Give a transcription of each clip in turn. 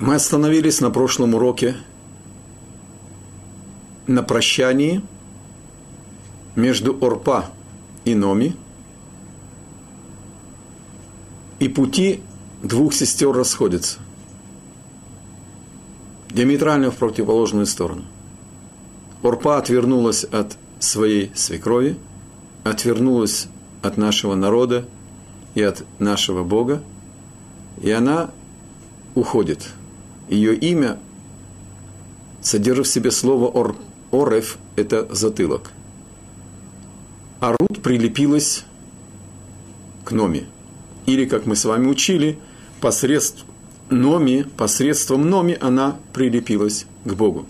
Мы остановились на прошлом уроке на прощании между Орпа и Номи, и пути двух сестер расходятся диаметрально в противоположную сторону. Орпа отвернулась от своей свекрови, отвернулась от нашего народа и от нашего Бога, и она уходит. Ее имя содержит в себе слово ор, «ореф» – это затылок. А Рут прилепилась к Номи. Или, как мы с вами учили, посредством Номи, посредством Номи она прилепилась к Богу.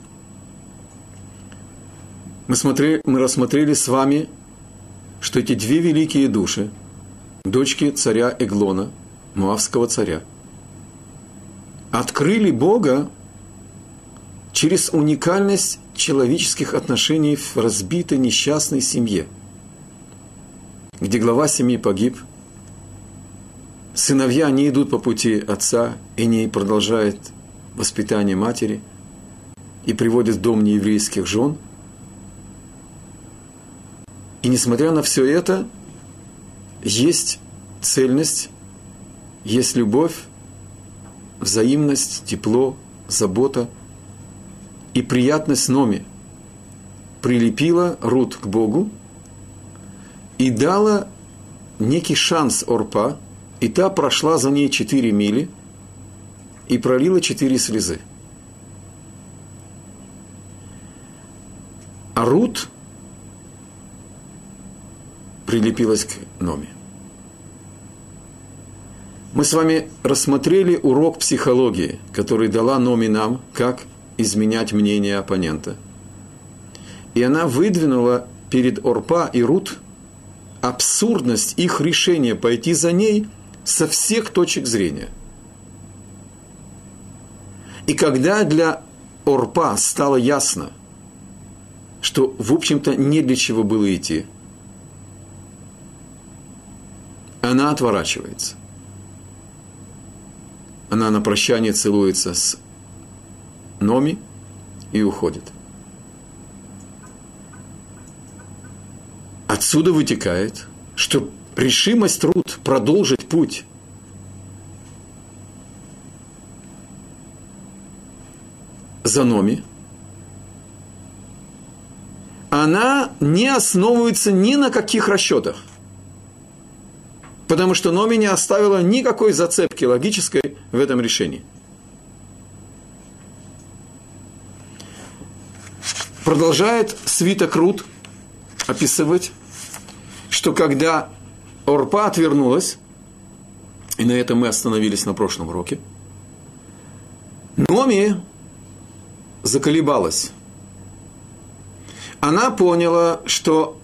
Мы, смотрели, мы рассмотрели с вами, что эти две великие души, дочки царя Эглона, Муавского царя, открыли Бога через уникальность человеческих отношений в разбитой несчастной семье, где глава семьи погиб – сыновья не идут по пути отца и не продолжают воспитание матери и приводят в дом нееврейских жен. И несмотря на все это, есть цельность, есть любовь, взаимность, тепло, забота и приятность Номи. Прилепила Рут к Богу и дала некий шанс Орпа – и та прошла за ней четыре мили и пролила четыре слезы. А Рут прилепилась к Номе. Мы с вами рассмотрели урок психологии, который дала Номи нам, как изменять мнение оппонента. И она выдвинула перед Орпа и Рут абсурдность их решения пойти за ней – со всех точек зрения. И когда для Орпа стало ясно, что, в общем-то, не для чего было идти, она отворачивается. Она на прощание целуется с Номи и уходит. Отсюда вытекает, что решимость труд продолжить путь за Номи, она не основывается ни на каких расчетах. Потому что Номи не оставила никакой зацепки логической в этом решении. Продолжает свиток Рут описывать, что когда Орпа отвернулась, и на этом мы остановились на прошлом уроке. Номи заколебалась. Она поняла, что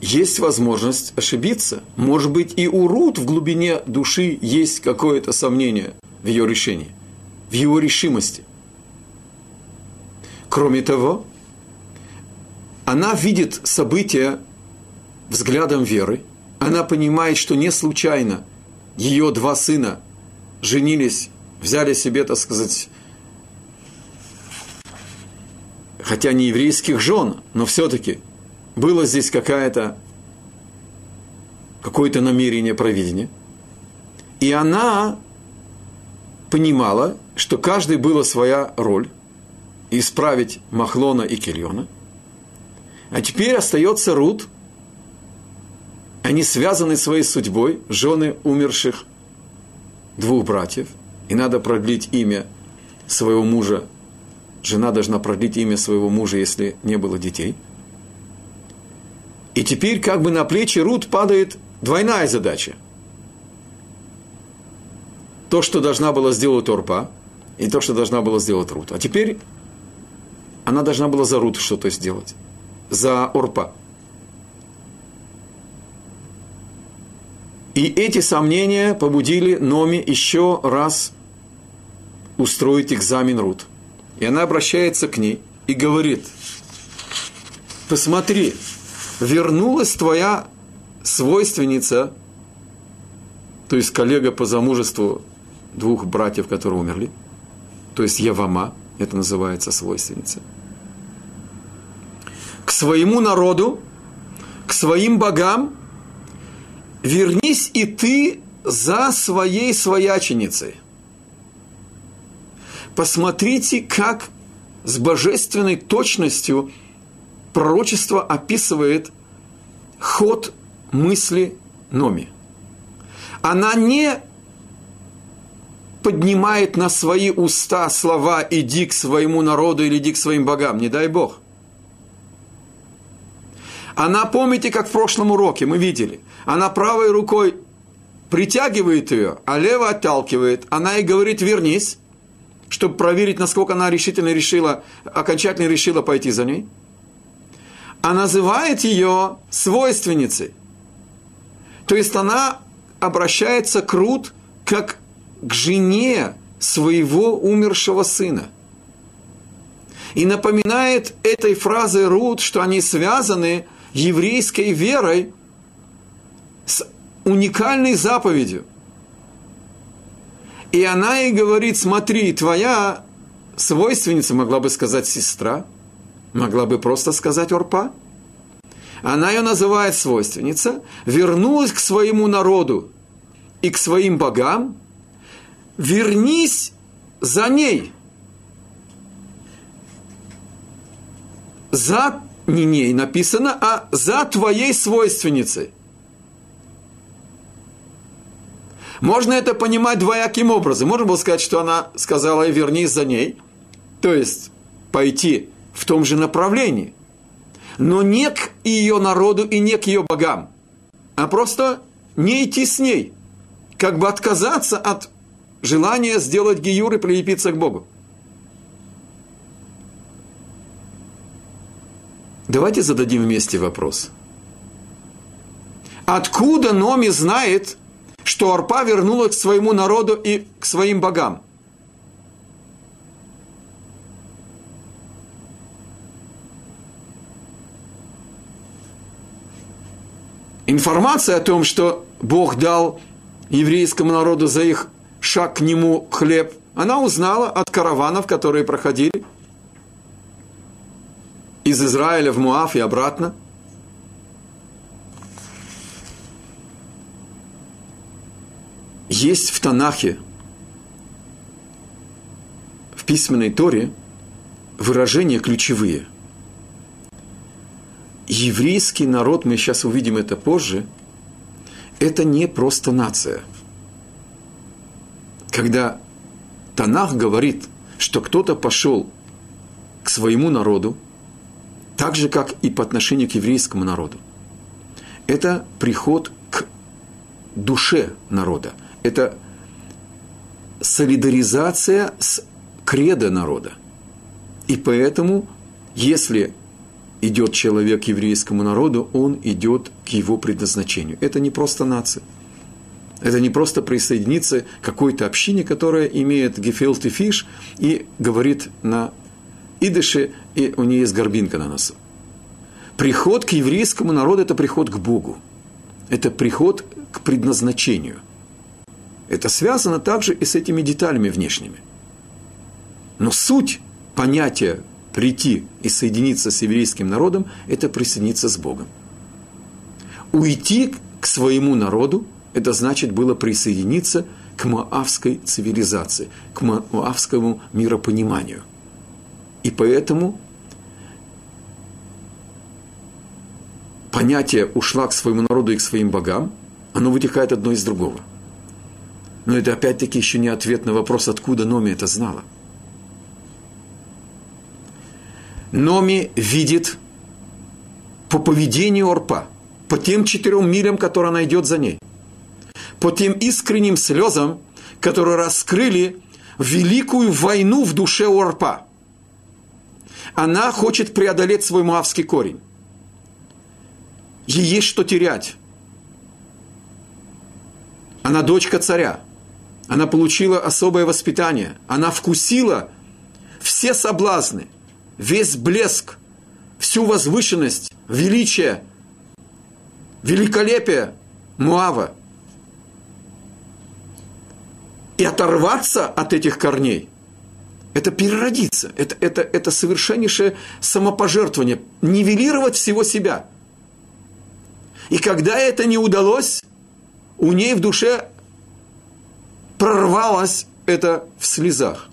есть возможность ошибиться. Может быть, и у Рут в глубине души есть какое-то сомнение в ее решении, в его решимости. Кроме того, она видит события взглядом веры – она понимает, что не случайно ее два сына женились, взяли себе, так сказать, хотя не еврейских жен, но все-таки было здесь какая-то какое-то намерение провидения. И она понимала, что каждой была своя роль исправить Махлона и Кельона. А теперь остается Рут – они связаны своей судьбой, жены умерших двух братьев, и надо продлить имя своего мужа. Жена должна продлить имя своего мужа, если не было детей. И теперь как бы на плечи Рут падает двойная задача. То, что должна была сделать Орпа, и то, что должна была сделать Рут. А теперь она должна была за Рут что-то сделать. За Орпа. И эти сомнения побудили Номи еще раз устроить экзамен Рут. И она обращается к ней и говорит, посмотри, вернулась твоя свойственница, то есть коллега по замужеству двух братьев, которые умерли, то есть Явама, это называется свойственница, к своему народу, к своим богам, вернись и ты за своей свояченицей. Посмотрите, как с божественной точностью пророчество описывает ход мысли Номи. Она не поднимает на свои уста слова «иди к своему народу» или «иди к своим богам», не дай Бог. Она, помните, как в прошлом уроке мы видели, она правой рукой притягивает ее, а лево отталкивает. Она и говорит «вернись», чтобы проверить, насколько она решительно решила, окончательно решила пойти за ней. А называет ее свойственницей. То есть она обращается к Рут как к жене своего умершего сына. И напоминает этой фразой Рут, что они связаны еврейской верой с уникальной заповедью. И она ей говорит, смотри, твоя свойственница, могла бы сказать сестра, могла бы просто сказать орпа. Она ее называет свойственница, вернулась к своему народу и к своим богам, вернись за ней. За не ней написано, а за твоей свойственницей. Можно это понимать двояким образом. Можно было сказать, что она сказала, вернись за ней. То есть, пойти в том же направлении. Но не к ее народу и не к ее богам. А просто не идти с ней. Как бы отказаться от желания сделать гиюр и прилепиться к Богу. Давайте зададим вместе вопрос. Откуда Номи знает, что Арпа вернулась к своему народу и к своим богам? Информация о том, что Бог дал еврейскому народу за их шаг к нему хлеб, она узнала от караванов, которые проходили – из Израиля в Муав и обратно. Есть в Танахе, в письменной Торе, выражения ключевые. Еврейский народ, мы сейчас увидим это позже, это не просто нация. Когда Танах говорит, что кто-то пошел к своему народу, так же, как и по отношению к еврейскому народу. Это приход к душе народа. Это солидаризация с кредо народа. И поэтому, если идет человек к еврейскому народу, он идет к его предназначению. Это не просто нация. Это не просто присоединиться к какой-то общине, которая имеет гефелт и фиш и говорит на идыше, и у нее есть горбинка на носу. Приход к еврейскому народу – это приход к Богу. Это приход к предназначению. Это связано также и с этими деталями внешними. Но суть понятия прийти и соединиться с еврейским народом – это присоединиться с Богом. Уйти к своему народу – это значит было присоединиться к маавской цивилизации, к маавскому миропониманию – и поэтому понятие «ушла к своему народу и к своим богам», оно вытекает одно из другого. Но это опять-таки еще не ответ на вопрос, откуда Номи это знала. Номи видит по поведению Орпа, по тем четырем милям, которые она идет за ней, по тем искренним слезам, которые раскрыли великую войну в душе Орпа – она хочет преодолеть свой муавский корень. Ей есть что терять. Она дочка царя. Она получила особое воспитание. Она вкусила все соблазны, весь блеск, всю возвышенность, величие, великолепие Муава. И оторваться от этих корней – Это переродиться. Это, это, это совершеннейшее самопожертвование. Нивелировать всего себя. И когда это не удалось, у ней в душе прорвалось это в слезах.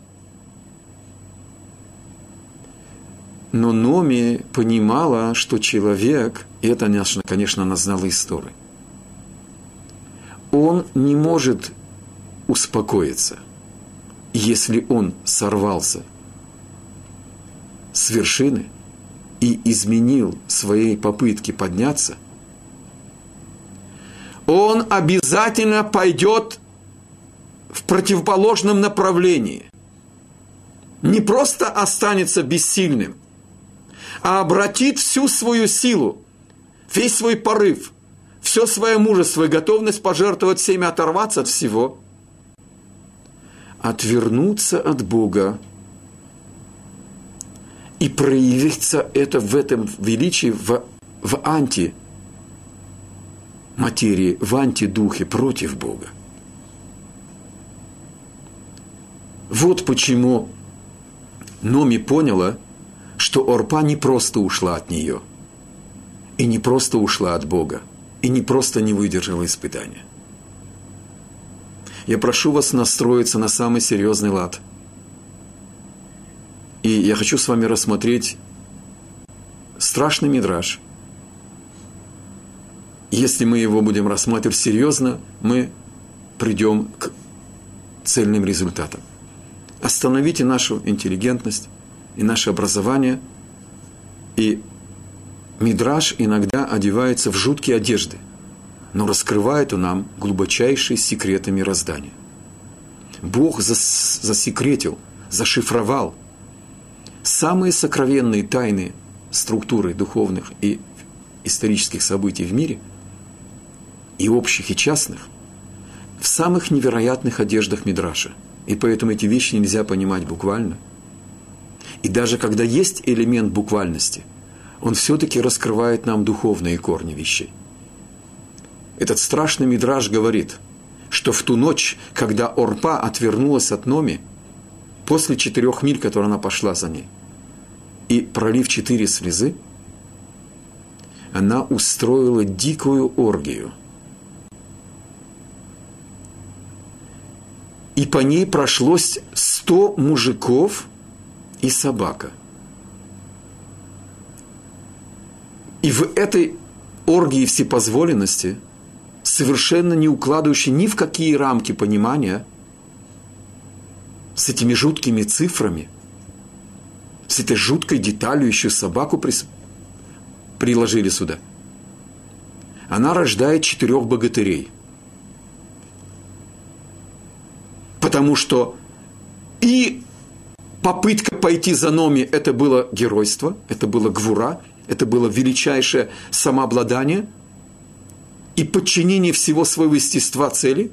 Но Номи понимала, что человек, и это, конечно, она знала истории, он не может успокоиться, если он сорвался с вершины и изменил своей попытки подняться, он обязательно пойдет в противоположном направлении. Не просто останется бессильным, а обратит всю свою силу, весь свой порыв, все свое мужество и готовность пожертвовать всеми, оторваться от всего, отвернуться от Бога и проявиться это в этом величии в, в анти материи, в антидухе против Бога. Вот почему Номи поняла, что Орпа не просто ушла от нее, и не просто ушла от Бога, и не просто не выдержала испытания. Я прошу вас настроиться на самый серьезный лад. И я хочу с вами рассмотреть страшный мидраж. Если мы его будем рассматривать серьезно, мы придем к цельным результатам. Остановите нашу интеллигентность и наше образование. И Мидраж иногда одевается в жуткие одежды, но раскрывает у нам глубочайшие секреты мироздания. Бог зас засекретил, зашифровал самые сокровенные тайны структуры духовных и исторических событий в мире, и общих, и частных, в самых невероятных одеждах Мидраша – и поэтому эти вещи нельзя понимать буквально. И даже когда есть элемент буквальности, он все-таки раскрывает нам духовные корни вещей. Этот страшный мидраж говорит, что в ту ночь, когда Орпа отвернулась от Номи, после четырех миль, которые она пошла за ней, и пролив четыре слезы, она устроила дикую оргию – и по ней прошлось сто мужиков и собака. И в этой оргии всепозволенности, совершенно не укладывающей ни в какие рамки понимания, с этими жуткими цифрами, с этой жуткой деталью еще собаку прис... приложили сюда. Она рождает четырех богатырей – потому что и попытка пойти за Номи – это было геройство, это было гвура, это было величайшее самообладание и подчинение всего своего естества цели.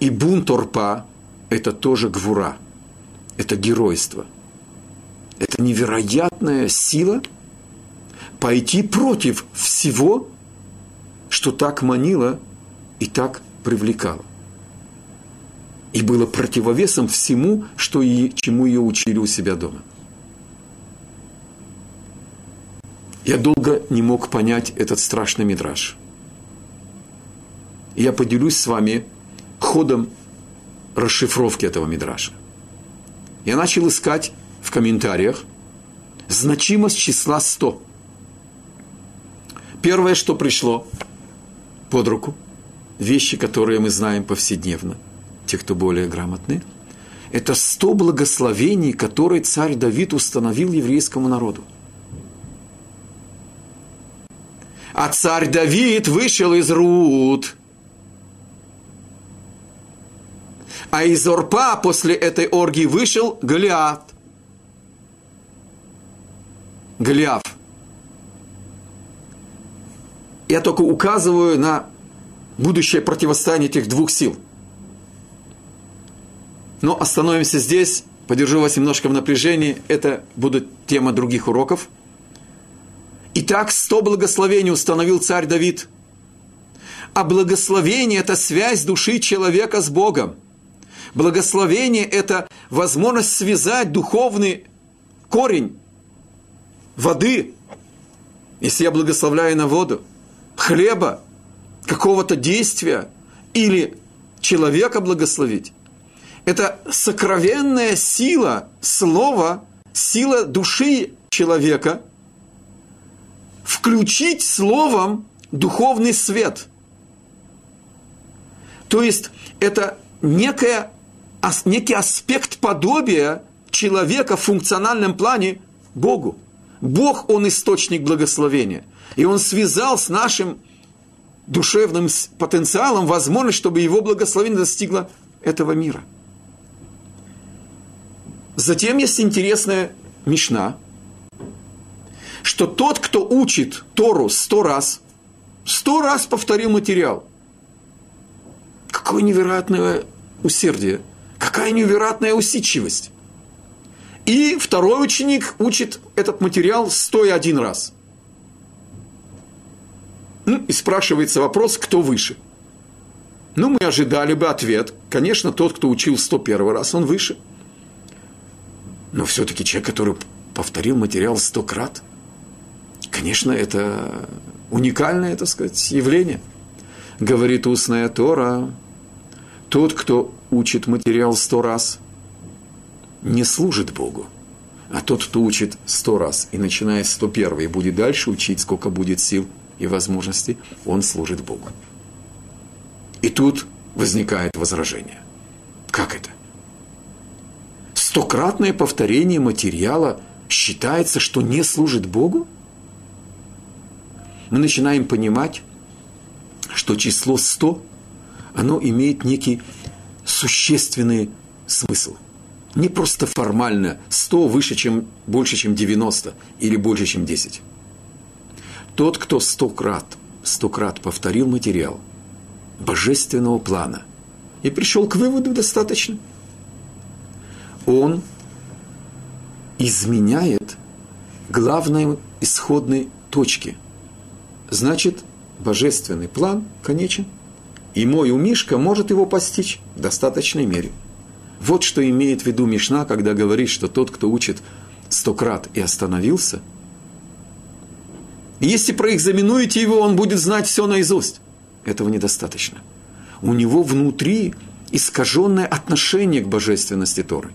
И бунт Орпа – это тоже гвура, это геройство. Это невероятная сила пойти против всего, что так манило и так привлекало и было противовесом всему, что и, чему ее учили у себя дома. Я долго не мог понять этот страшный мидраж. Я поделюсь с вами ходом расшифровки этого мидраша. Я начал искать в комментариях значимость числа 100. Первое, что пришло под руку, вещи, которые мы знаем повседневно – те, кто более грамотны, это сто благословений, которые царь Давид установил еврейскому народу. А царь Давид вышел из Руд. А из Орпа после этой оргии вышел Голиат. Голиаф. Я только указываю на будущее противостояние этих двух сил – но остановимся здесь, подержу вас немножко в напряжении, это будет тема других уроков. Итак, сто благословений установил царь Давид. А благословение – это связь души человека с Богом. Благословение – это возможность связать духовный корень воды, если я благословляю на воду, хлеба, какого-то действия или человека благословить. Это сокровенная сила слова, сила души человека включить словом духовный свет. То есть это некая, некий аспект подобия человека в функциональном плане Богу. Бог, Он источник благословения. И Он связал с нашим душевным потенциалом возможность, чтобы Его благословение достигло этого мира. Затем есть интересная мешна, что тот, кто учит Тору сто раз, сто раз повторил материал. Какое невероятное усердие, какая невероятная усидчивость. И второй ученик учит этот материал стоя один раз. Ну, и спрашивается вопрос, кто выше. Ну, мы ожидали бы ответ. Конечно, тот, кто учил 101 раз, он выше. Но все-таки человек, который повторил материал сто крат, конечно, это уникальное, так сказать, явление. Говорит устная Тора, тот, кто учит материал сто раз – не служит Богу. А тот, кто учит сто раз и начиная с сто первого и будет дальше учить, сколько будет сил и возможностей, он служит Богу. И тут возникает возражение. Как это? Стократное повторение материала считается, что не служит Богу? Мы начинаем понимать, что число 100, оно имеет некий существенный смысл – не просто формально 100 выше, чем, больше, чем 90 или больше, чем 10. Тот, кто сто крат, сто крат повторил материал божественного плана и пришел к выводу достаточно, он изменяет главной исходной точки. Значит, божественный план конечен, и мой умишка может его постичь в достаточной мере – вот что имеет в виду Мишна, когда говорит, что тот, кто учит сто крат и остановился, если проэкзаменуете его, он будет знать все наизусть. Этого недостаточно. У него внутри искаженное отношение к божественности Торы.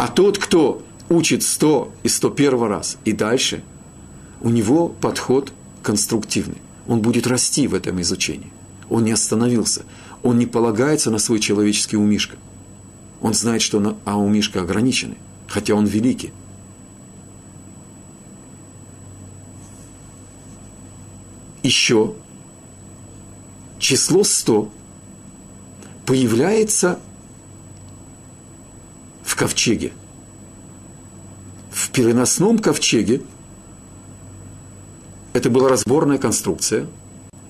А тот, кто учит сто и сто первый раз и дальше, у него подход конструктивный. Он будет расти в этом изучении. Он не остановился он не полагается на свой человеческий умишка. Он знает, что на, а умишка ограничены, хотя он великий. Еще число 100 появляется в ковчеге. В переносном ковчеге это была разборная конструкция.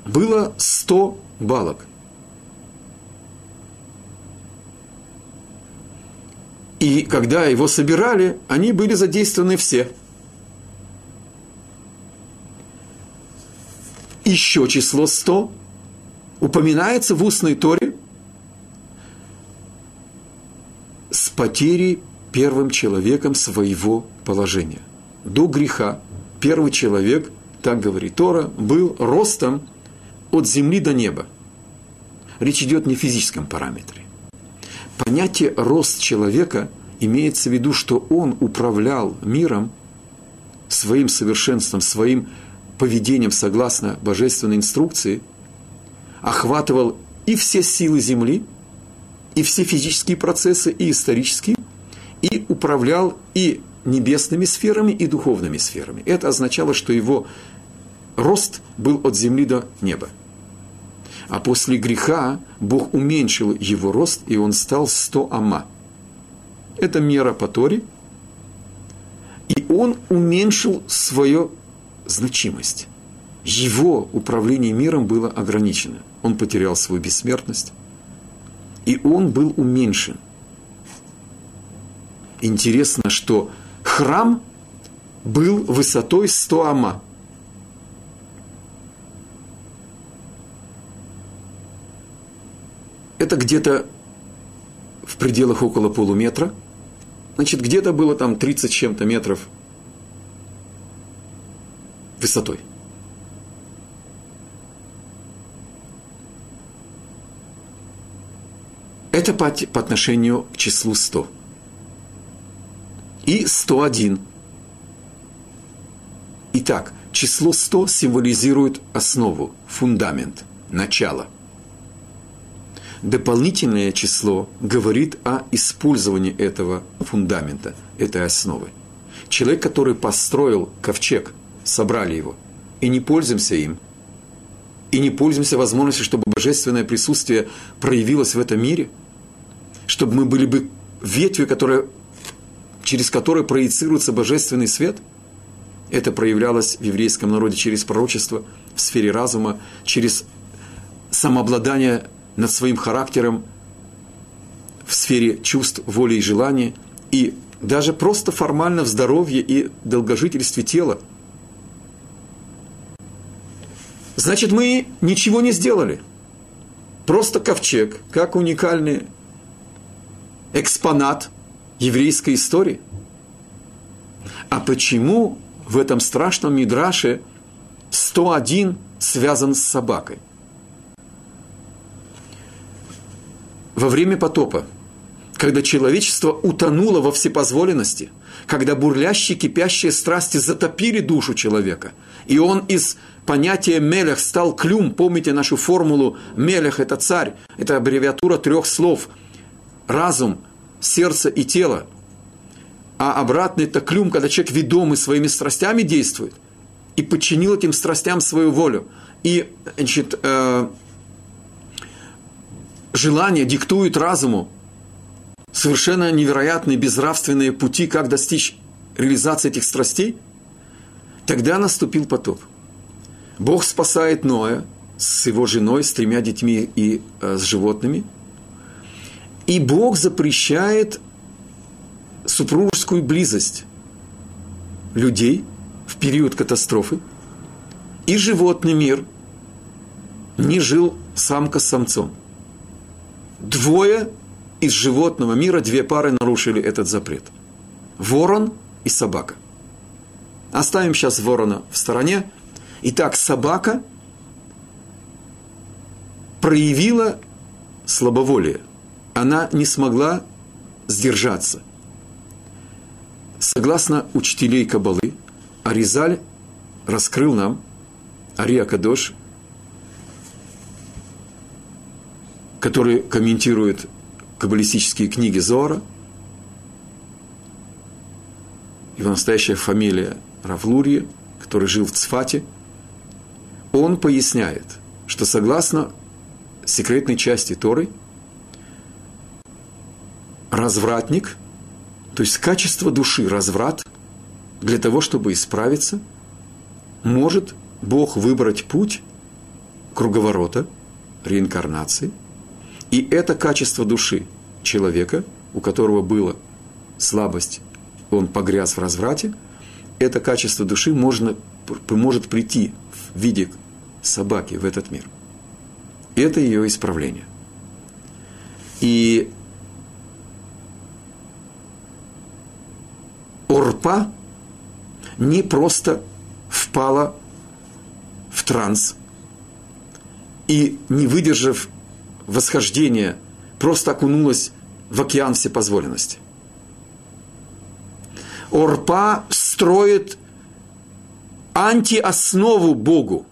Было 100 балок. И когда его собирали, они были задействованы все. Еще число 100 упоминается в устной торе с потерей первым человеком своего положения. До греха первый человек, так говорит Тора, был ростом от земли до неба. Речь идет не о физическом параметре понятие рост человека имеется в виду, что он управлял миром своим совершенством, своим поведением согласно божественной инструкции, охватывал и все силы Земли, и все физические процессы, и исторические, и управлял и небесными сферами, и духовными сферами. Это означало, что его рост был от земли до неба. А после греха Бог уменьшил его рост, и он стал 100 ама. Это мера по Торе. И он уменьшил свою значимость. Его управление миром было ограничено. Он потерял свою бессмертность. И он был уменьшен. Интересно, что храм был высотой 100 ама – это где-то в пределах около полуметра. Значит, где-то было там 30 чем-то метров высотой. Это по, по отношению к числу 100. И 101. Итак, число 100 символизирует основу, фундамент, начало. Дополнительное число говорит о использовании этого фундамента, этой основы. Человек, который построил ковчег, собрали его, и не пользуемся им, и не пользуемся возможностью, чтобы божественное присутствие проявилось в этом мире, чтобы мы были бы ветвью, которая, через которую проецируется божественный свет – это проявлялось в еврейском народе через пророчество, в сфере разума, через самообладание над своим характером, в сфере чувств, воли и желаний, и даже просто формально в здоровье и долгожительстве тела. Значит, мы ничего не сделали. Просто ковчег, как уникальный экспонат еврейской истории. А почему в этом страшном мидраше 101 связан с собакой. Во время потопа, когда человечество утонуло во всепозволенности, когда бурлящие, кипящие страсти затопили душу человека, и он из понятия «мелех» стал клюм, помните нашу формулу «мелех» – это царь, это аббревиатура трех слов – разум, сердце и тело – а обратный это клюм, когда человек ведомый своими страстями действует и подчинил этим страстям свою волю. И, значит, э, желание диктует разуму. Совершенно невероятные безнравственные пути, как достичь реализации этих страстей, тогда наступил потоп. Бог спасает Ноя с его женой, с тремя детьми и э, с животными. И Бог запрещает супружескую близость людей в период катастрофы, и животный мир не жил самка с самцом. Двое из животного мира, две пары нарушили этот запрет. Ворон и собака. Оставим сейчас ворона в стороне. Итак, собака проявила слабоволие. Она не смогла сдержаться. Согласно учителей Кабалы, Аризаль раскрыл нам, Ария Кадош, который комментирует каббалистические книги Зора, его настоящая фамилия Равлурье, который жил в Цфате, он поясняет, что согласно секретной части Торы, развратник – то есть качество души, разврат, для того, чтобы исправиться, может Бог выбрать путь круговорота, реинкарнации. И это качество души человека, у которого была слабость, он погряз в разврате, это качество души можно, может прийти в виде собаки в этот мир. Это ее исправление. И Орпа не просто впала в транс и, не выдержав восхождения, просто окунулась в океан всепозволенности. Орпа строит антиоснову Богу.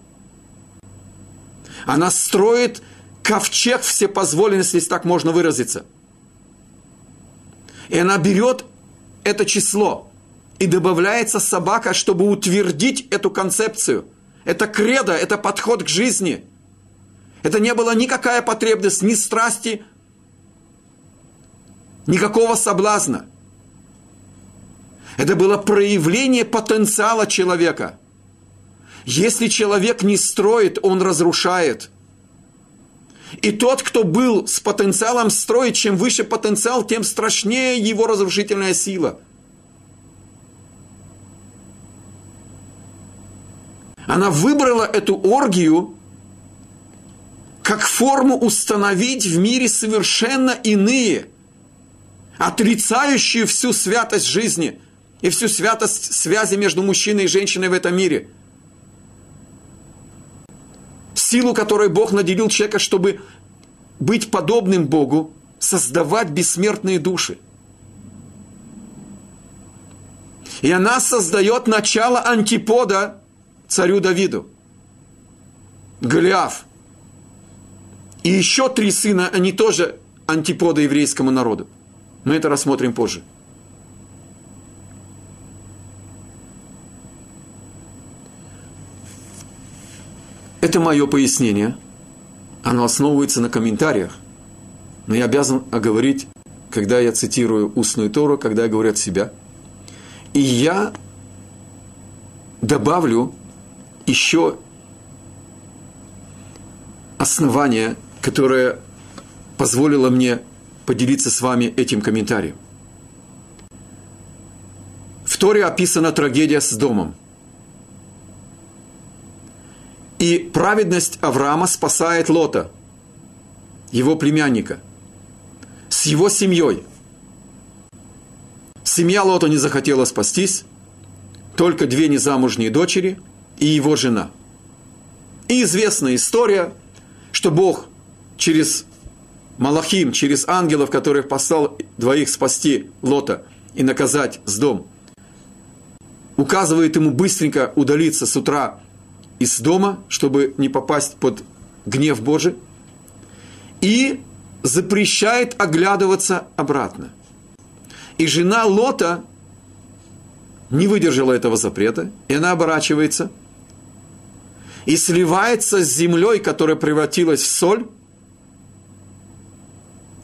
Она строит ковчег всепозволенности, если так можно выразиться. И она берет это число – и добавляется собака, чтобы утвердить эту концепцию. Это кредо, это подход к жизни. Это не была никакая потребность, ни страсти, никакого соблазна. Это было проявление потенциала человека. Если человек не строит, он разрушает. И тот, кто был с потенциалом строить, чем выше потенциал, тем страшнее его разрушительная сила – Она выбрала эту оргию как форму установить в мире совершенно иные, отрицающие всю святость жизни и всю святость связи между мужчиной и женщиной в этом мире. Силу, которой Бог наделил человека, чтобы быть подобным Богу, создавать бессмертные души. И она создает начало антипода царю Давиду. Голиаф. И еще три сына, они тоже антиподы еврейскому народу. Мы это рассмотрим позже. Это мое пояснение. Оно основывается на комментариях. Но я обязан оговорить, когда я цитирую устную Тору, когда я говорю от себя. И я добавлю еще основание, которое позволило мне поделиться с вами этим комментарием. В Торе описана трагедия с домом. И праведность Авраама спасает Лота, его племянника, с его семьей. Семья Лота не захотела спастись, только две незамужние дочери и его жена. И известная история – что Бог через Малахим, через ангелов, которых послал двоих спасти Лота и наказать с дом, указывает ему быстренько удалиться с утра из дома, чтобы не попасть под гнев Божий, и запрещает оглядываться обратно. И жена Лота не выдержала этого запрета, и она оборачивается – и сливается с землей, которая превратилась в соль,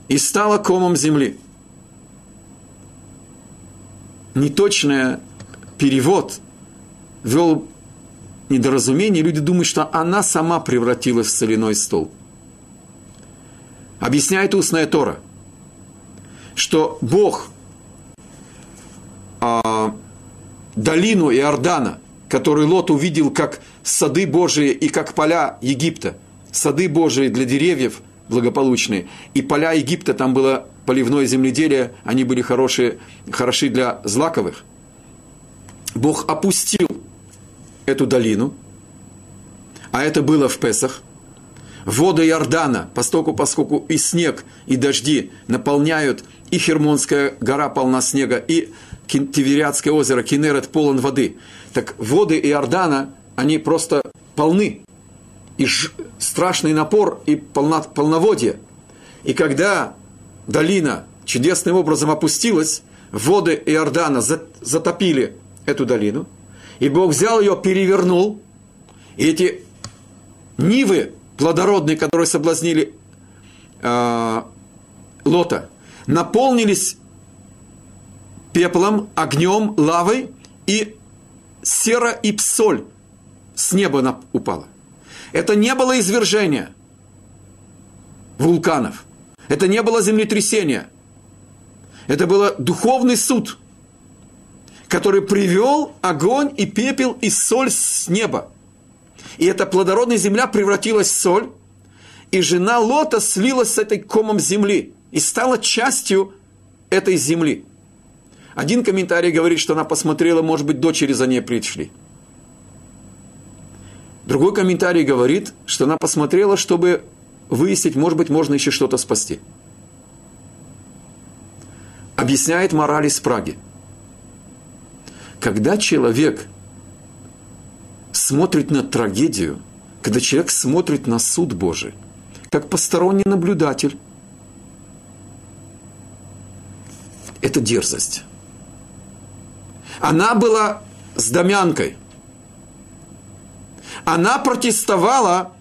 и стала комом земли. Неточный перевод вел недоразумение, люди думают, что она сама превратилась в соляной стол. Объясняет устная Тора, что Бог а, долину Иордана, который Лот увидел как сады Божии и как поля Египта. Сады Божии для деревьев благополучные. И поля Египта, там было поливное земледелие, они были хорошие, хороши для злаковых. Бог опустил эту долину, а это было в Песах, воды Иордана, поскольку, поскольку и снег, и дожди наполняют, и Хермонская гора полна снега, и Тивериадское озеро, Кинерет полон воды. Так воды Иордана они просто полны. И ж, страшный напор и полно, полноводие. И когда долина чудесным образом опустилась, воды Иордана затопили эту долину, и Бог взял ее, перевернул, и эти нивы плодородные, которые соблазнили э, Лота, наполнились пеплом, огнем, лавой, и сера и псоль с неба упало. Это не было извержение вулканов. Это не было землетрясение. Это был духовный суд, который привел огонь и пепел и соль с неба. И эта плодородная земля превратилась в соль, и жена Лота слилась с этой комом земли и стала частью этой земли. Один комментарий говорит, что она посмотрела, может быть, дочери за ней пришли – Другой комментарий говорит, что она посмотрела, чтобы выяснить, может быть, можно еще что-то спасти. Объясняет мораль из Праги. Когда человек смотрит на трагедию, когда человек смотрит на суд Божий, как посторонний наблюдатель, это дерзость. Она была с Домянкой – она протестовала,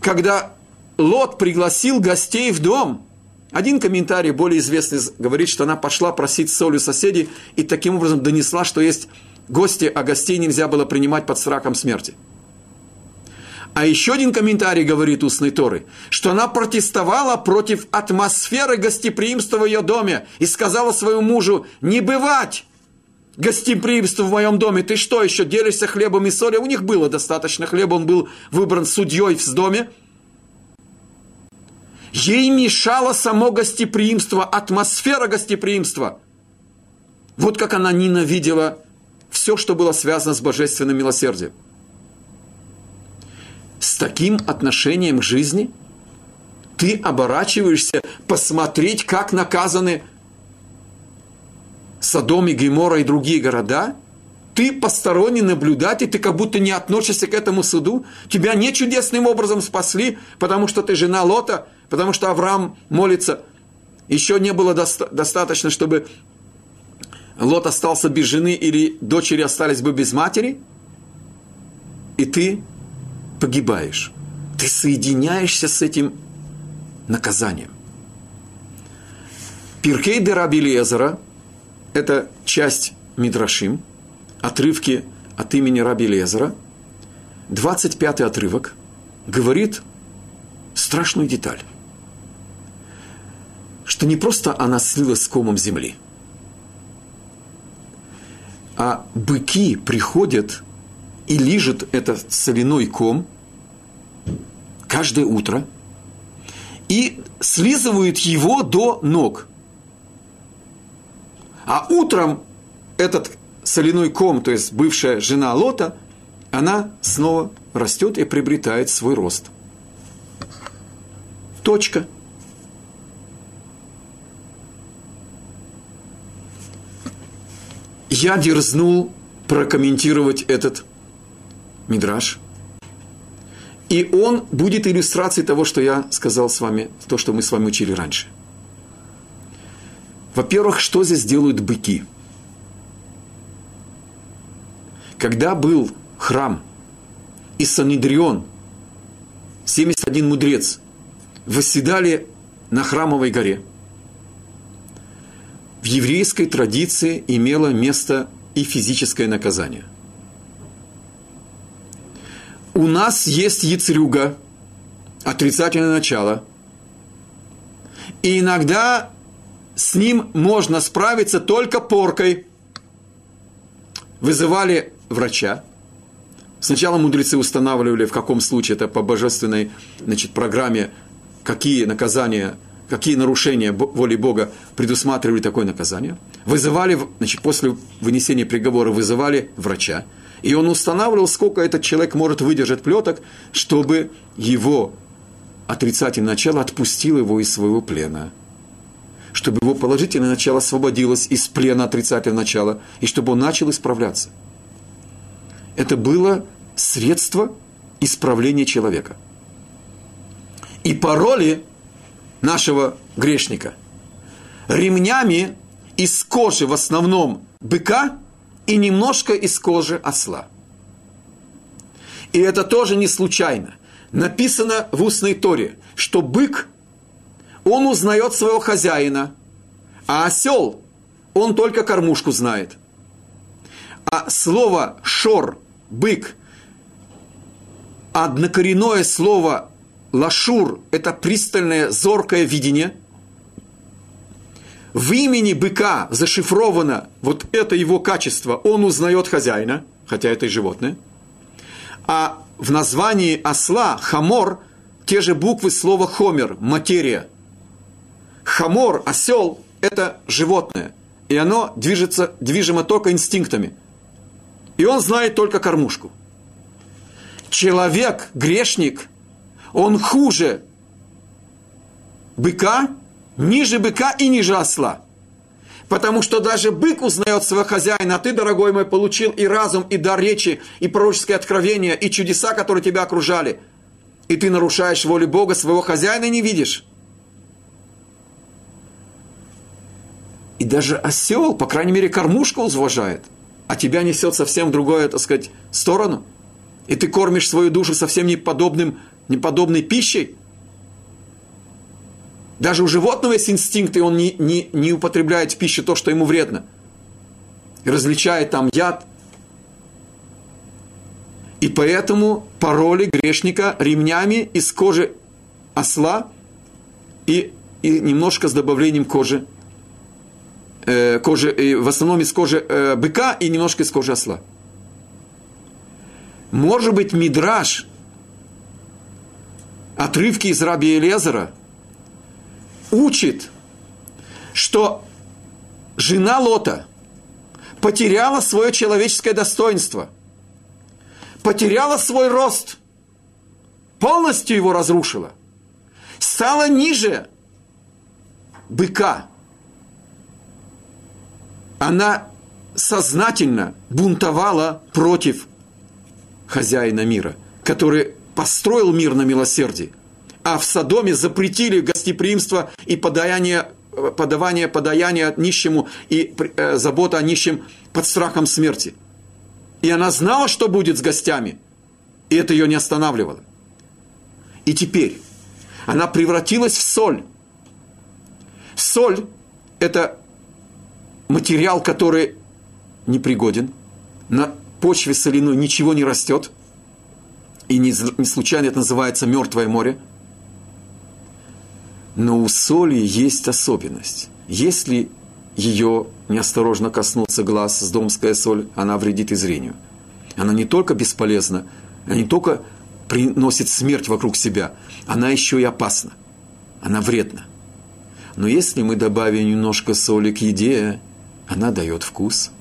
когда Лот пригласил гостей в дом. Один комментарий, более известный, говорит, что она пошла просить соли соседей и таким образом донесла, что есть гости, а гостей нельзя было принимать под страхом смерти. А еще один комментарий говорит устной Торы, что она протестовала против атмосферы гостеприимства в ее доме и сказала своему мужу не бывать гостеприимство в моем доме, ты что, еще делишься хлебом и солью? У них было достаточно хлеба, он был выбран судьей в доме. Ей мешало само гостеприимство, атмосфера гостеприимства. Вот как она ненавидела все, что было связано с божественным милосердием. С таким отношением к жизни ты оборачиваешься посмотреть, как наказаны Содом и Гемора и другие города – ты посторонний наблюдатель, ты как будто не относишься к этому суду, тебя не чудесным образом спасли, потому что ты жена Лота, потому что Авраам молится. Еще не было доста- достаточно, чтобы Лот остался без жены или дочери остались бы без матери, и ты погибаешь. Ты соединяешься с этим наказанием. Пиркей де Раби Лезера – это часть Мидрашим – отрывки от имени Раби Лезера, 25 отрывок говорит страшную деталь, что не просто она слилась с комом земли, а быки приходят и лижут этот соляной ком каждое утро и слизывают его до ног. А утром этот соляной ком, то есть бывшая жена Лота, она снова растет и приобретает свой рост. Точка. Я дерзнул прокомментировать этот мидраж. И он будет иллюстрацией того, что я сказал с вами, то, что мы с вами учили раньше. Во-первых, что здесь делают быки – когда был храм и Санедрион, 71 мудрец, восседали на храмовой горе, в еврейской традиции имело место и физическое наказание. У нас есть яцерюга, отрицательное начало, и иногда с ним можно справиться только поркой. Вызывали врача. Сначала мудрецы устанавливали, в каком случае это по божественной значит, программе, какие наказания, какие нарушения воли Бога предусматривали такое наказание. Вызывали, значит, после вынесения приговора вызывали врача. И он устанавливал, сколько этот человек может выдержать плеток, чтобы его отрицательное начало отпустило его из своего плена. Чтобы его положительное начало освободилось из плена отрицательного начала, и чтобы он начал исправляться – это было средство исправления человека. И пароли нашего грешника ремнями из кожи в основном быка и немножко из кожи осла. И это тоже не случайно. Написано в устной торе, что бык, он узнает своего хозяина, а осел, он только кормушку знает. А слово «шор» бык. Однокоренное слово лашур – это пристальное, зоркое видение. В имени быка зашифровано вот это его качество. Он узнает хозяина, хотя это и животное. А в названии осла хамор те же буквы слова хомер – материя. Хамор, осел – это животное. И оно движется, движимо только инстинктами – и он знает только кормушку. Человек, грешник, он хуже быка, ниже быка и ниже осла. Потому что даже бык узнает своего хозяина, а ты, дорогой мой, получил и разум, и дар речи, и пророческое откровение, и чудеса, которые тебя окружали. И ты нарушаешь волю Бога, своего хозяина не видишь. И даже осел, по крайней мере, кормушку уважает – а тебя несет совсем в другую, так сказать, сторону, и ты кормишь свою душу совсем неподобным, неподобной пищей, даже у животного есть инстинкт, и он не, не, не употребляет в пищу то, что ему вредно. И различает там яд. И поэтому пароли грешника ремнями из кожи осла и, и немножко с добавлением кожи э, кожи, в основном из кожи э, быка и немножко из кожи осла. Может быть, мидраж, отрывки из раби Елезера, учит, что жена Лота потеряла свое человеческое достоинство, потеряла свой рост, полностью его разрушила, стала ниже быка. Она сознательно бунтовала против хозяина мира, который построил мир на милосердии. А в Содоме запретили гостеприимство и подаяние, подавание подаяния нищему и э, забота о нищем под страхом смерти. И она знала, что будет с гостями, и это ее не останавливало. И теперь она превратилась в соль. Соль – это материал, который непригоден, на почве соляной ничего не растет, и не, не случайно это называется мертвое море. Но у соли есть особенность. Если ее неосторожно коснуться глаз, с домская соль, она вредит и зрению. Она не только бесполезна, она не только приносит смерть вокруг себя, она еще и опасна. Она вредна. Но если мы добавим немножко соли к еде, она дает вкус –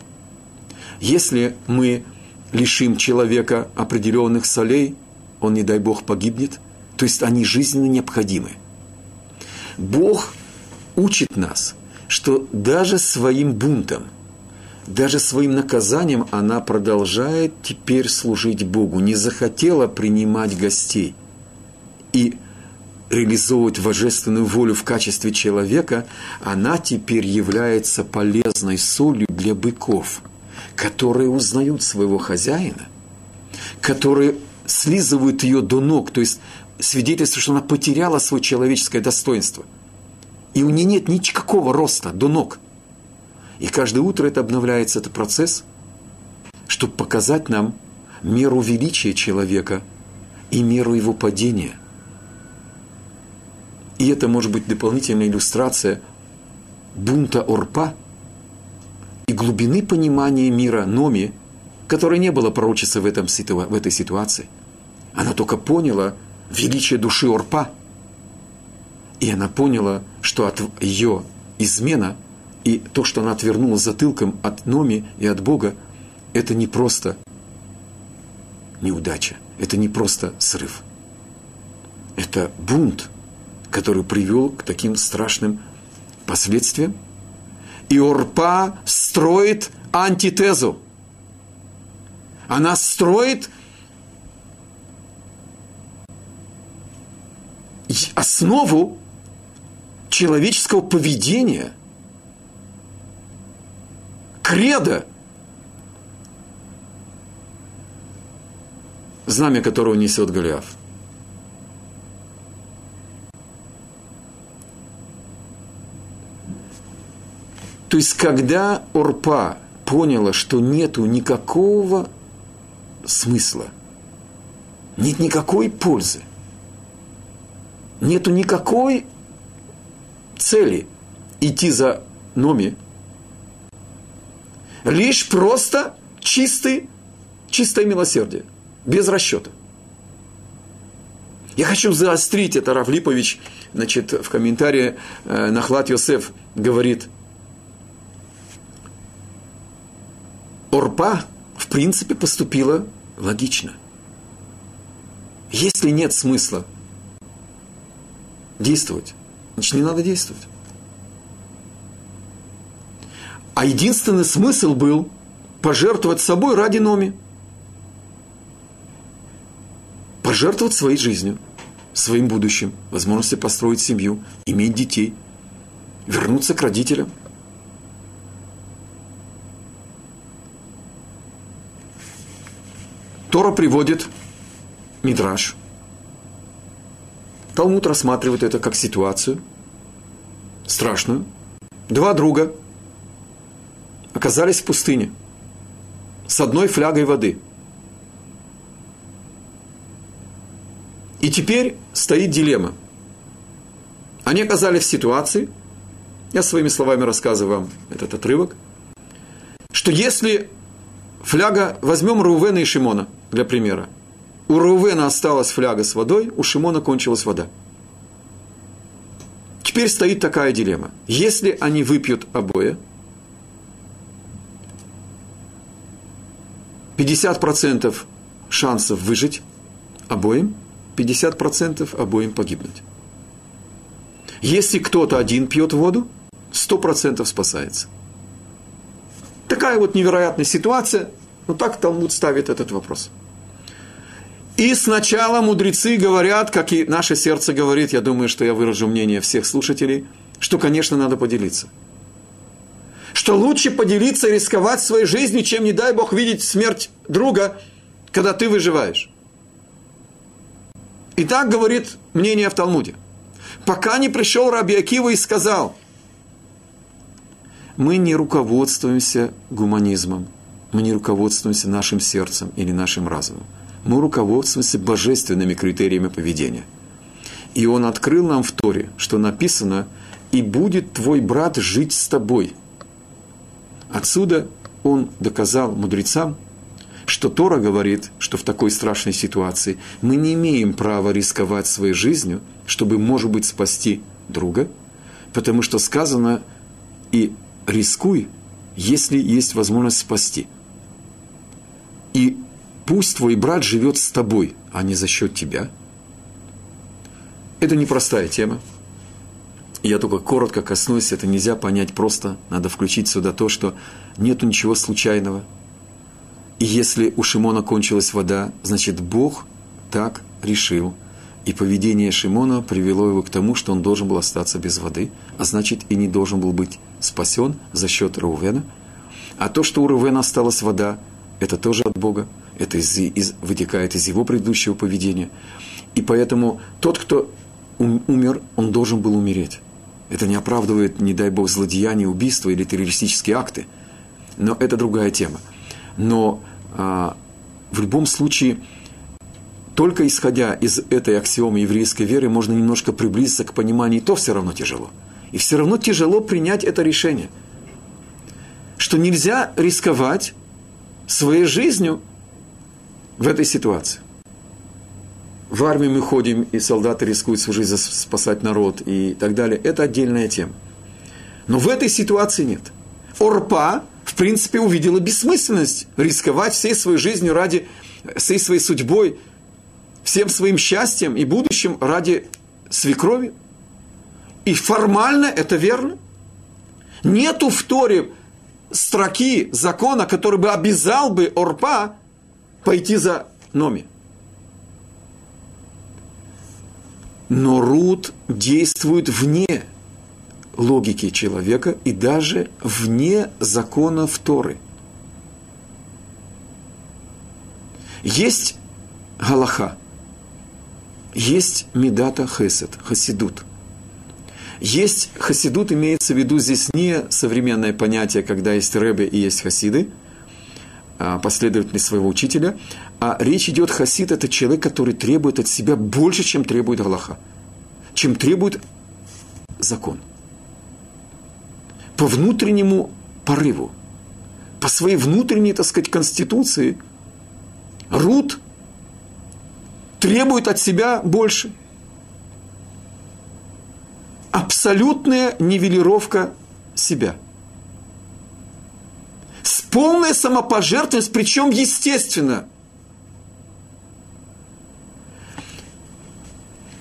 если мы лишим человека определенных солей, он, не дай Бог, погибнет. То есть они жизненно необходимы. Бог учит нас, что даже своим бунтом, даже своим наказанием она продолжает теперь служить Богу, не захотела принимать гостей и реализовывать божественную волю в качестве человека, она теперь является полезной солью для быков – которые узнают своего хозяина, которые слизывают ее до ног, то есть свидетельство, что она потеряла свое человеческое достоинство. И у нее нет никакого роста до ног. И каждое утро это обновляется, этот процесс, чтобы показать нам меру величия человека и меру его падения. И это может быть дополнительная иллюстрация бунта Орпа – и глубины понимания мира Номи, которой не было пророчества в, этом, в этой ситуации. Она только поняла величие души Орпа. И она поняла, что от ее измена и то, что она отвернулась затылком от Номи и от Бога, это не просто неудача, это не просто срыв. Это бунт, который привел к таким страшным последствиям, и Орпа строит антитезу. Она строит основу человеческого поведения, кредо, знамя которого несет Голиаф. То есть, когда Орпа поняла, что нету никакого смысла, нет никакой пользы, нету никакой цели идти за Номи, лишь просто чистый, чистое милосердие, без расчета. Я хочу заострить это, Равлипович, значит, в комментарии э, Нахлад Йосеф говорит – Орпа, в принципе, поступила логично. Если нет смысла действовать, значит, не надо действовать. А единственный смысл был пожертвовать собой ради Номи. Пожертвовать своей жизнью, своим будущим, возможностью построить семью, иметь детей, вернуться к родителям – Тора приводит Мидраш. Талмуд рассматривает это как ситуацию страшную. Два друга оказались в пустыне с одной флягой воды. И теперь стоит дилемма. Они оказались в ситуации, я своими словами рассказываю вам этот отрывок, что если фляга, возьмем Рувена и Шимона – для примера. У Рувена осталась фляга с водой, у Шимона кончилась вода. Теперь стоит такая дилемма. Если они выпьют обои, 50% шансов выжить обоим, 50% обоим погибнуть. Если кто-то один пьет воду, 100% спасается. Такая вот невероятная ситуация, но так Талмуд ставит этот вопрос. И сначала мудрецы говорят, как и наше сердце говорит, я думаю, что я выражу мнение всех слушателей, что, конечно, надо поделиться. Что лучше поделиться и рисковать своей жизнью, чем, не дай Бог, видеть смерть друга, когда ты выживаешь. И так говорит мнение в Талмуде. Пока не пришел Раби Акива и сказал, мы не руководствуемся гуманизмом, мы не руководствуемся нашим сердцем или нашим разумом. Мы руководствуемся божественными критериями поведения. И он открыл нам в Торе, что написано, «И будет твой брат жить с тобой». Отсюда он доказал мудрецам, что Тора говорит, что в такой страшной ситуации мы не имеем права рисковать своей жизнью, чтобы, может быть, спасти друга, потому что сказано «и рискуй, если есть возможность спасти». И пусть твой брат живет с тобой, а не за счет тебя. Это непростая тема. Я только коротко коснусь, это нельзя понять просто. Надо включить сюда то, что нету ничего случайного – и если у Шимона кончилась вода, значит Бог так решил. И поведение Шимона привело его к тому, что он должен был остаться без воды, а значит и не должен был быть спасен за счет Рувена. А то, что у Рувена осталась вода, это тоже от Бога, это из, из, вытекает из его предыдущего поведения. И поэтому тот, кто умер, он должен был умереть. Это не оправдывает, не дай Бог, злодеяния, убийства или террористические акты. Но это другая тема. Но а, в любом случае, только исходя из этой аксиомы еврейской веры, можно немножко приблизиться к пониманию, и то все равно тяжело. И все равно тяжело принять это решение. Что нельзя рисковать своей жизнью в этой ситуации. В армию мы ходим, и солдаты рискуют свою жизнь спасать народ и так далее. Это отдельная тема. Но в этой ситуации нет. Орпа в принципе, увидела бессмысленность рисковать всей своей жизнью ради, всей своей судьбой, всем своим счастьем и будущим ради свекрови. И формально это верно. Нету в Торе строки закона, который бы обязал бы Орпа пойти за Номи. Но Рут действует вне логики человека и даже вне закона Торы. Есть Галаха, есть Медата Хесед, Хасидут. Есть Хасидут, имеется в виду здесь не современное понятие, когда есть Рэбе и есть Хасиды, а, последователи своего учителя, а речь идет Хасид – это человек, который требует от себя больше, чем требует Галаха, чем требует закон по внутреннему порыву, по своей внутренней, так сказать, конституции, Рут требует от себя больше. Абсолютная нивелировка себя. С полной самопожертвованностью, причем естественно.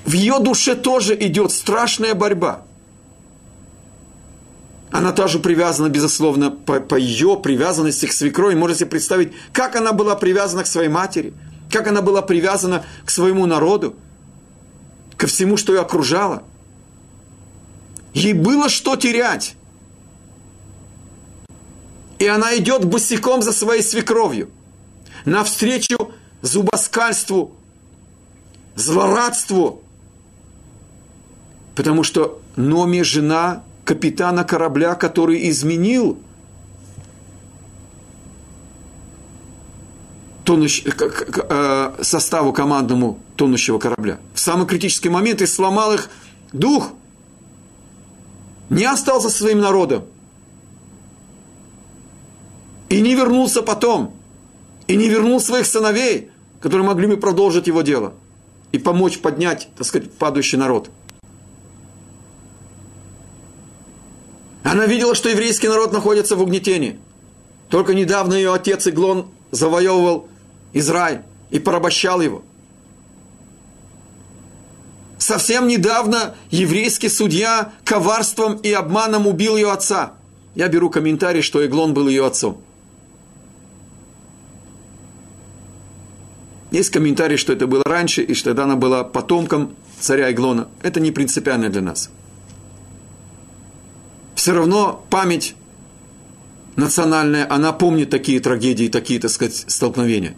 В ее душе тоже идет страшная борьба – она тоже привязана, безусловно, по, по ее привязанности к свекрови. Можете представить, как она была привязана к своей матери, как она была привязана к своему народу, ко всему, что ее окружало. Ей было что терять. И она идет босиком за своей свекровью, навстречу зубоскальству, злорадству. Потому что Номи, жена капитана корабля, который изменил тонущ, э, составу командному тонущего корабля. В самый критический момент и сломал их дух. Не остался своим народом. И не вернулся потом. И не вернул своих сыновей, которые могли бы продолжить его дело. И помочь поднять, так сказать, падающий народ. Она видела, что еврейский народ находится в угнетении. Только недавно ее отец Иглон завоевывал Израиль и порабощал его. Совсем недавно еврейский судья коварством и обманом убил ее отца. Я беру комментарий, что Иглон был ее отцом. Есть комментарий, что это было раньше, и что она была потомком царя Иглона. Это не принципиально для нас. Все равно память национальная, она помнит такие трагедии, такие, так сказать, столкновения.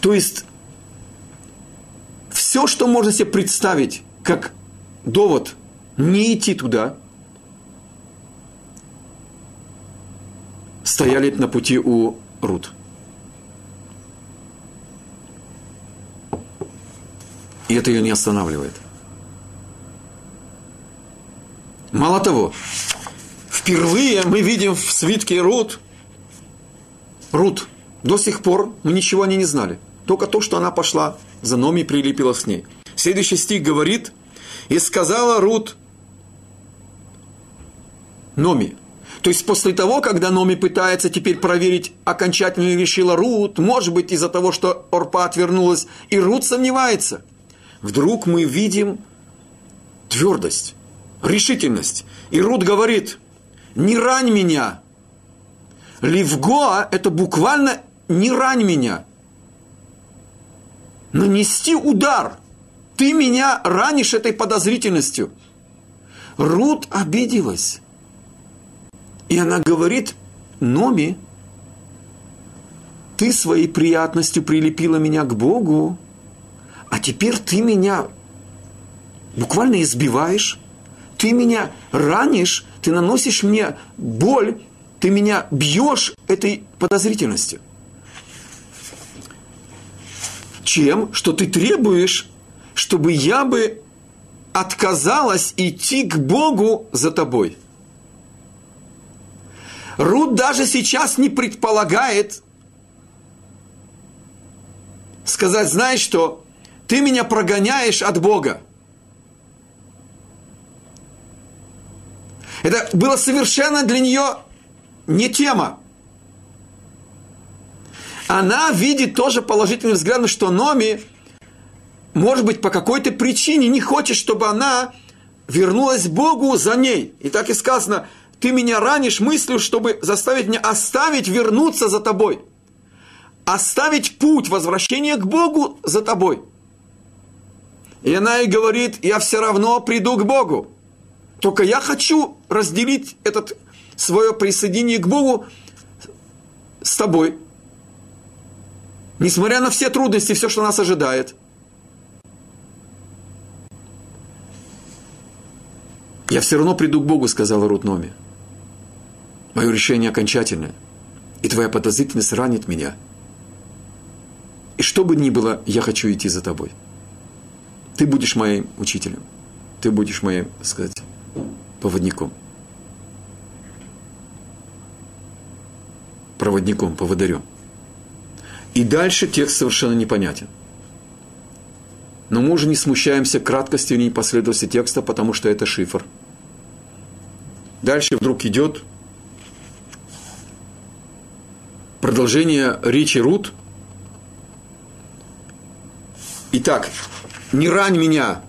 То есть, все, что можно себе представить, как довод не идти туда, стояли на пути у Рут. И это ее не останавливает. Мало того, впервые мы видим в свитке Рут, Рут, до сих пор мы ничего о ней не знали. Только то, что она пошла за Номи и прилепилась к ней. Следующий стих говорит, «И сказала Рут Номи». То есть после того, когда Номи пытается теперь проверить, окончательно решила Рут, может быть из-за того, что Орпа отвернулась, и Рут сомневается – вдруг мы видим твердость, решительность. И Рут говорит, не рань меня. Ливгоа – это буквально не рань меня. Нанести удар. Ты меня ранишь этой подозрительностью. Рут обиделась. И она говорит, Номи, ты своей приятностью прилепила меня к Богу, а теперь ты меня буквально избиваешь, ты меня ранишь, ты наносишь мне боль, ты меня бьешь этой подозрительностью. Чем? Что ты требуешь, чтобы я бы отказалась идти к Богу за тобой. Рут даже сейчас не предполагает сказать, знаешь что, ты меня прогоняешь от Бога. Это было совершенно для нее не тема. Она видит тоже положительный взгляд, что Номи, может быть, по какой-то причине не хочет, чтобы она вернулась Богу за ней. И так и сказано, ты меня ранишь мыслью, чтобы заставить меня оставить, вернуться за тобой. Оставить путь возвращения к Богу за тобой. И она и говорит, я все равно приду к Богу. Только я хочу разделить этот свое присоединение к Богу с тобой. Несмотря на все трудности, все, что нас ожидает. Я все равно приду к Богу, сказала Рут Номи. Мое решение окончательное. И твоя подозрительность ранит меня. И что бы ни было, я хочу идти за тобой. Ты будешь моим учителем. Ты будешь моим, сказать, поводником. Проводником, поводырем. И дальше текст совершенно непонятен. Но мы уже не смущаемся краткостью и непоследовательности текста, потому что это шифр. Дальше вдруг идет продолжение речи Рут. Итак, не рань меня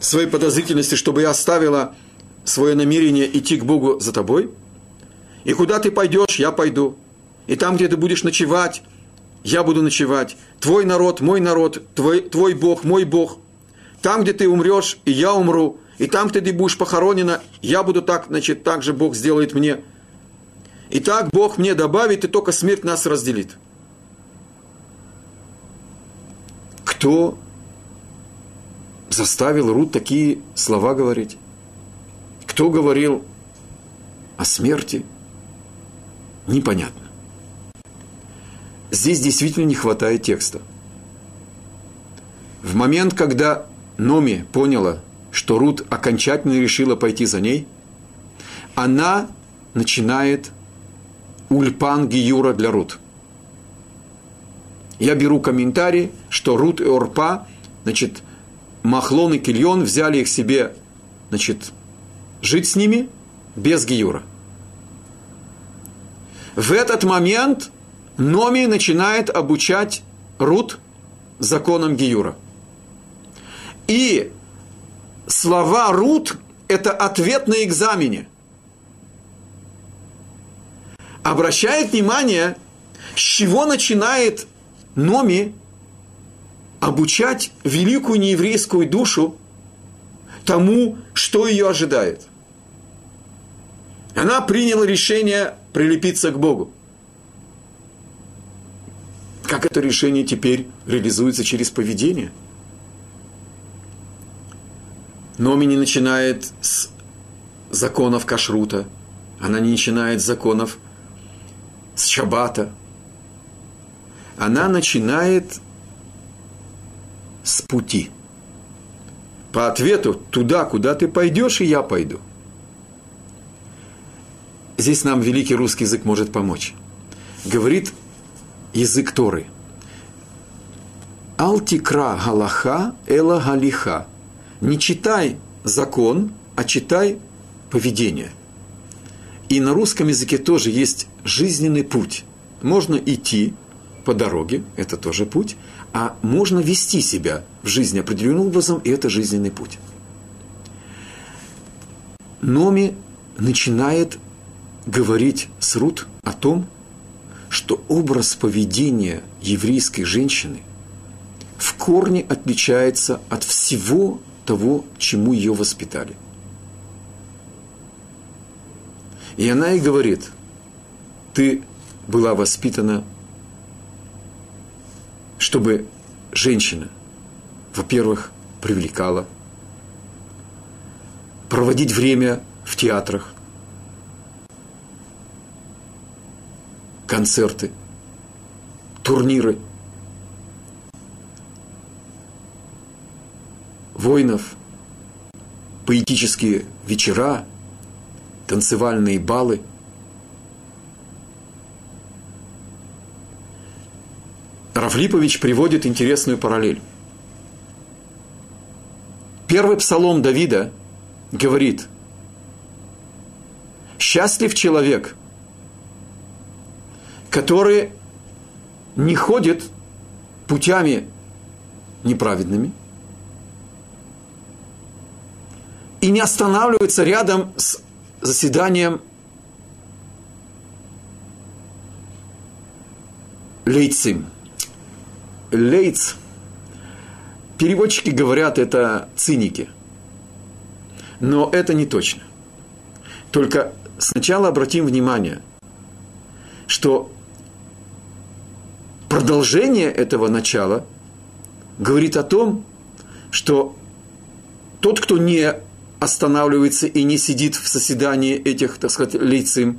своей подозрительности, чтобы я оставила свое намерение идти к Богу за тобой. И куда ты пойдешь, я пойду. И там, где ты будешь ночевать, я буду ночевать. Твой народ, мой народ, твой, твой Бог, мой Бог. Там, где ты умрешь, и я умру. И там, где ты будешь похоронена, я буду так, значит, так же Бог сделает мне. И так Бог мне добавит, и только смерть нас разделит. Кто заставил Рут такие слова говорить? Кто говорил о смерти? Непонятно. Здесь действительно не хватает текста. В момент, когда Номи поняла, что Рут окончательно решила пойти за ней, она начинает ульпан Гиюра для Рут. Я беру комментарий, что Рут и Орпа, значит, Махлон и Кильон взяли их себе, значит, жить с ними без Гиюра. В этот момент Номи начинает обучать Рут законам Гиюра. И слова Рут – это ответ на экзамене. Обращает внимание, с чего начинает Номи обучать великую нееврейскую душу тому, что ее ожидает. Она приняла решение прилепиться к Богу. Как это решение теперь реализуется через поведение? Номи не начинает с законов кашрута, она не начинает с законов с шаббата. Она начинает с пути. По ответу туда, куда ты пойдешь, и я пойду. Здесь нам великий русский язык может помочь. Говорит язык Торы. Алтикра галаха эла галиха. Не читай закон, а читай поведение. И на русском языке тоже есть жизненный путь. Можно идти по дороге, это тоже путь, а можно вести себя в жизни определенным образом, и это жизненный путь. Номи начинает говорить с Рут о том, что образ поведения еврейской женщины в корне отличается от всего того, чему ее воспитали. И она и говорит, ты была воспитана чтобы женщина, во-первых, привлекала, проводить время в театрах, концерты, турниры, воинов, поэтические вечера, танцевальные балы – Рафлипович приводит интересную параллель. Первый псалом Давида говорит, «Счастлив человек, который не ходит путями неправедными и не останавливается рядом с заседанием лейцим – лейц, переводчики говорят, это циники. Но это не точно. Только сначала обратим внимание, что продолжение этого начала говорит о том, что тот, кто не останавливается и не сидит в соседании этих, так сказать, лейцим,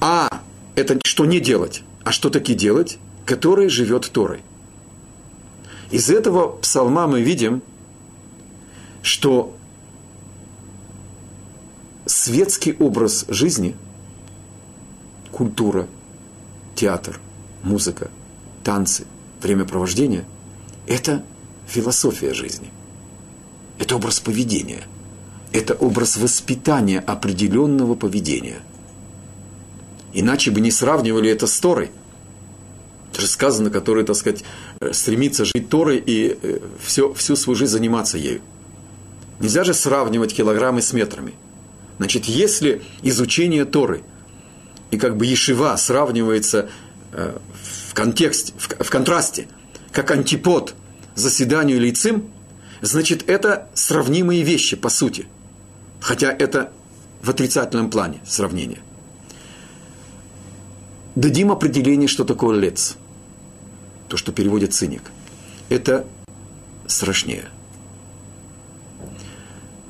а это что не делать? А что таки делать? Который живет Торой. Из этого псалма мы видим, что светский образ жизни, культура, театр, музыка, танцы, времяпровождение – это философия жизни. Это образ поведения. Это образ воспитания определенного поведения – Иначе бы не сравнивали это с Торой. Это же сказано, который, так сказать, э, стремится жить Торой и э, все, всю свою жизнь заниматься ею. Нельзя же сравнивать килограммы с метрами. Значит, если изучение Торы и как бы Ешива сравнивается э, в контексте, в контрасте, как антипод заседанию лицим, значит, это сравнимые вещи по сути. Хотя это в отрицательном плане сравнение дадим определение, что такое лец. То, что переводит циник. Это страшнее.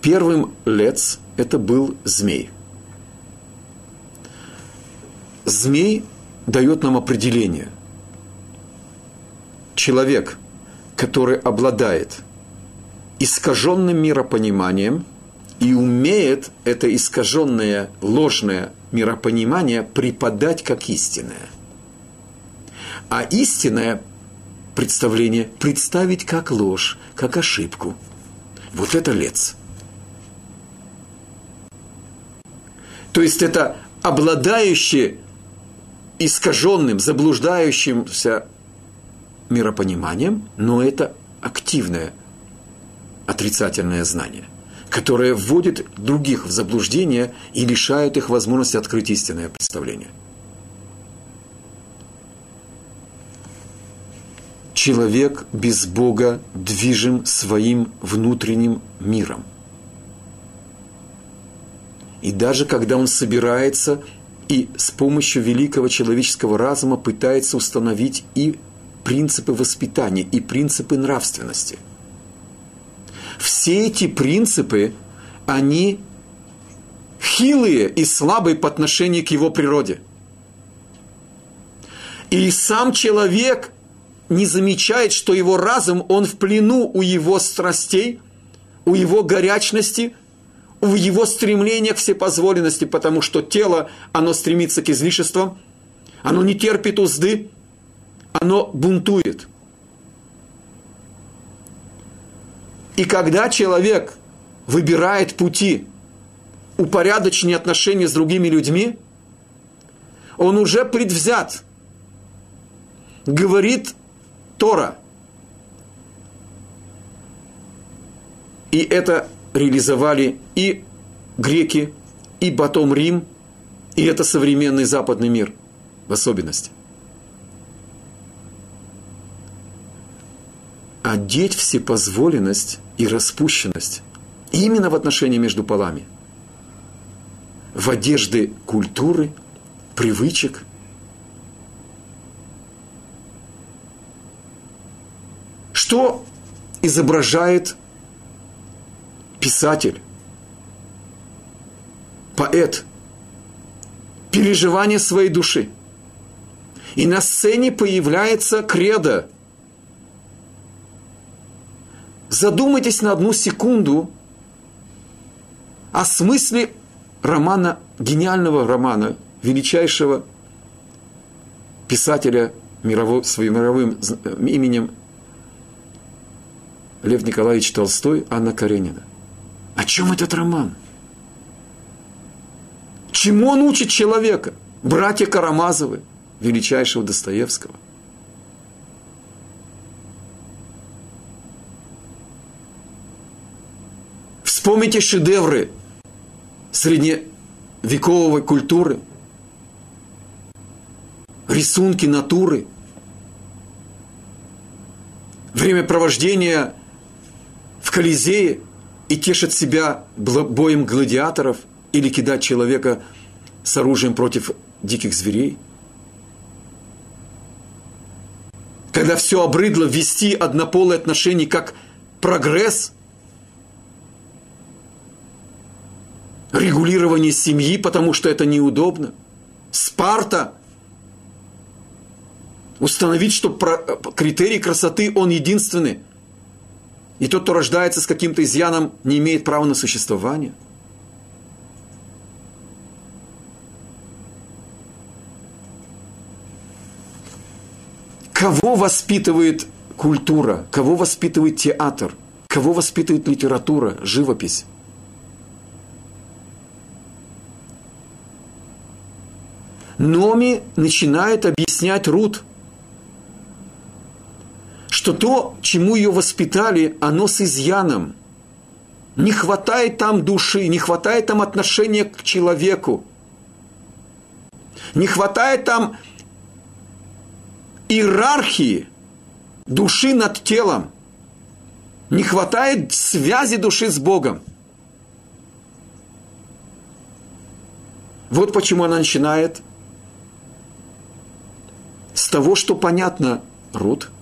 Первым лец это был змей змей дает нам определение. Человек, который обладает искаженным миропониманием и умеет это искаженное ложное миропонимание преподать как истинное. А истинное представление представить как ложь, как ошибку. Вот это лец. То есть это обладающие искаженным, заблуждающимся миропониманием, но это активное отрицательное знание, которое вводит других в заблуждение и лишает их возможности открыть истинное представление. Человек без Бога движим своим внутренним миром. И даже когда он собирается и с помощью великого человеческого разума пытается установить и принципы воспитания, и принципы нравственности. Все эти принципы, они хилые и слабые по отношению к его природе. И сам человек не замечает, что его разум, он в плену у его страстей, у его горячности – в его стремление к всепозволенности, потому что тело, оно стремится к излишествам, оно не терпит узды, оно бунтует. И когда человек выбирает пути упорядочения отношений с другими людьми, он уже предвзят. Говорит Тора. И это реализовали и греки, и потом Рим, и это современный западный мир в особенности. Одеть всепозволенность и распущенность именно в отношении между полами. В одежды культуры, привычек. Что изображает писатель, поэт, переживание своей души. И на сцене появляется кредо. Задумайтесь на одну секунду о смысле романа, гениального романа, величайшего писателя мировой, своим мировым именем Лев Николаевич Толстой, Анна Каренина – о чем этот роман? Чему он учит человека? Братья Карамазовы, величайшего Достоевского. Вспомните шедевры средневековой культуры, рисунки натуры, время провождения в Колизее – и тешит себя боем гладиаторов или кидать человека с оружием против диких зверей. Когда все обрыдло вести однополые отношения как прогресс, регулирование семьи, потому что это неудобно. Спарта. Установить, что критерий красоты, он единственный – и тот, кто рождается с каким-то изъяном, не имеет права на существование. Кого воспитывает культура? Кого воспитывает театр? Кого воспитывает литература, живопись? Номи начинает объяснять Рут – что то, чему ее воспитали, оно с изъяном. Не хватает там души, не хватает там отношения к человеку. Не хватает там иерархии души над телом. Не хватает связи души с Богом. Вот почему она начинает с того, что понятно Рут –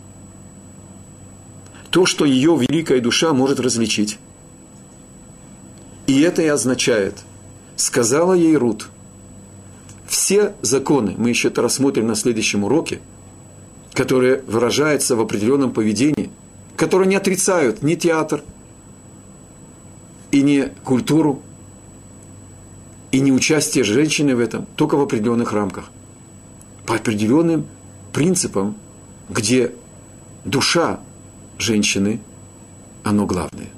то, что ее великая душа может различить. И это и означает, сказала ей Рут, все законы, мы еще это рассмотрим на следующем уроке, которые выражаются в определенном поведении, которые не отрицают ни театр, и не культуру, и не участие женщины в этом, только в определенных рамках. По определенным принципам, где душа женщины, оно главное –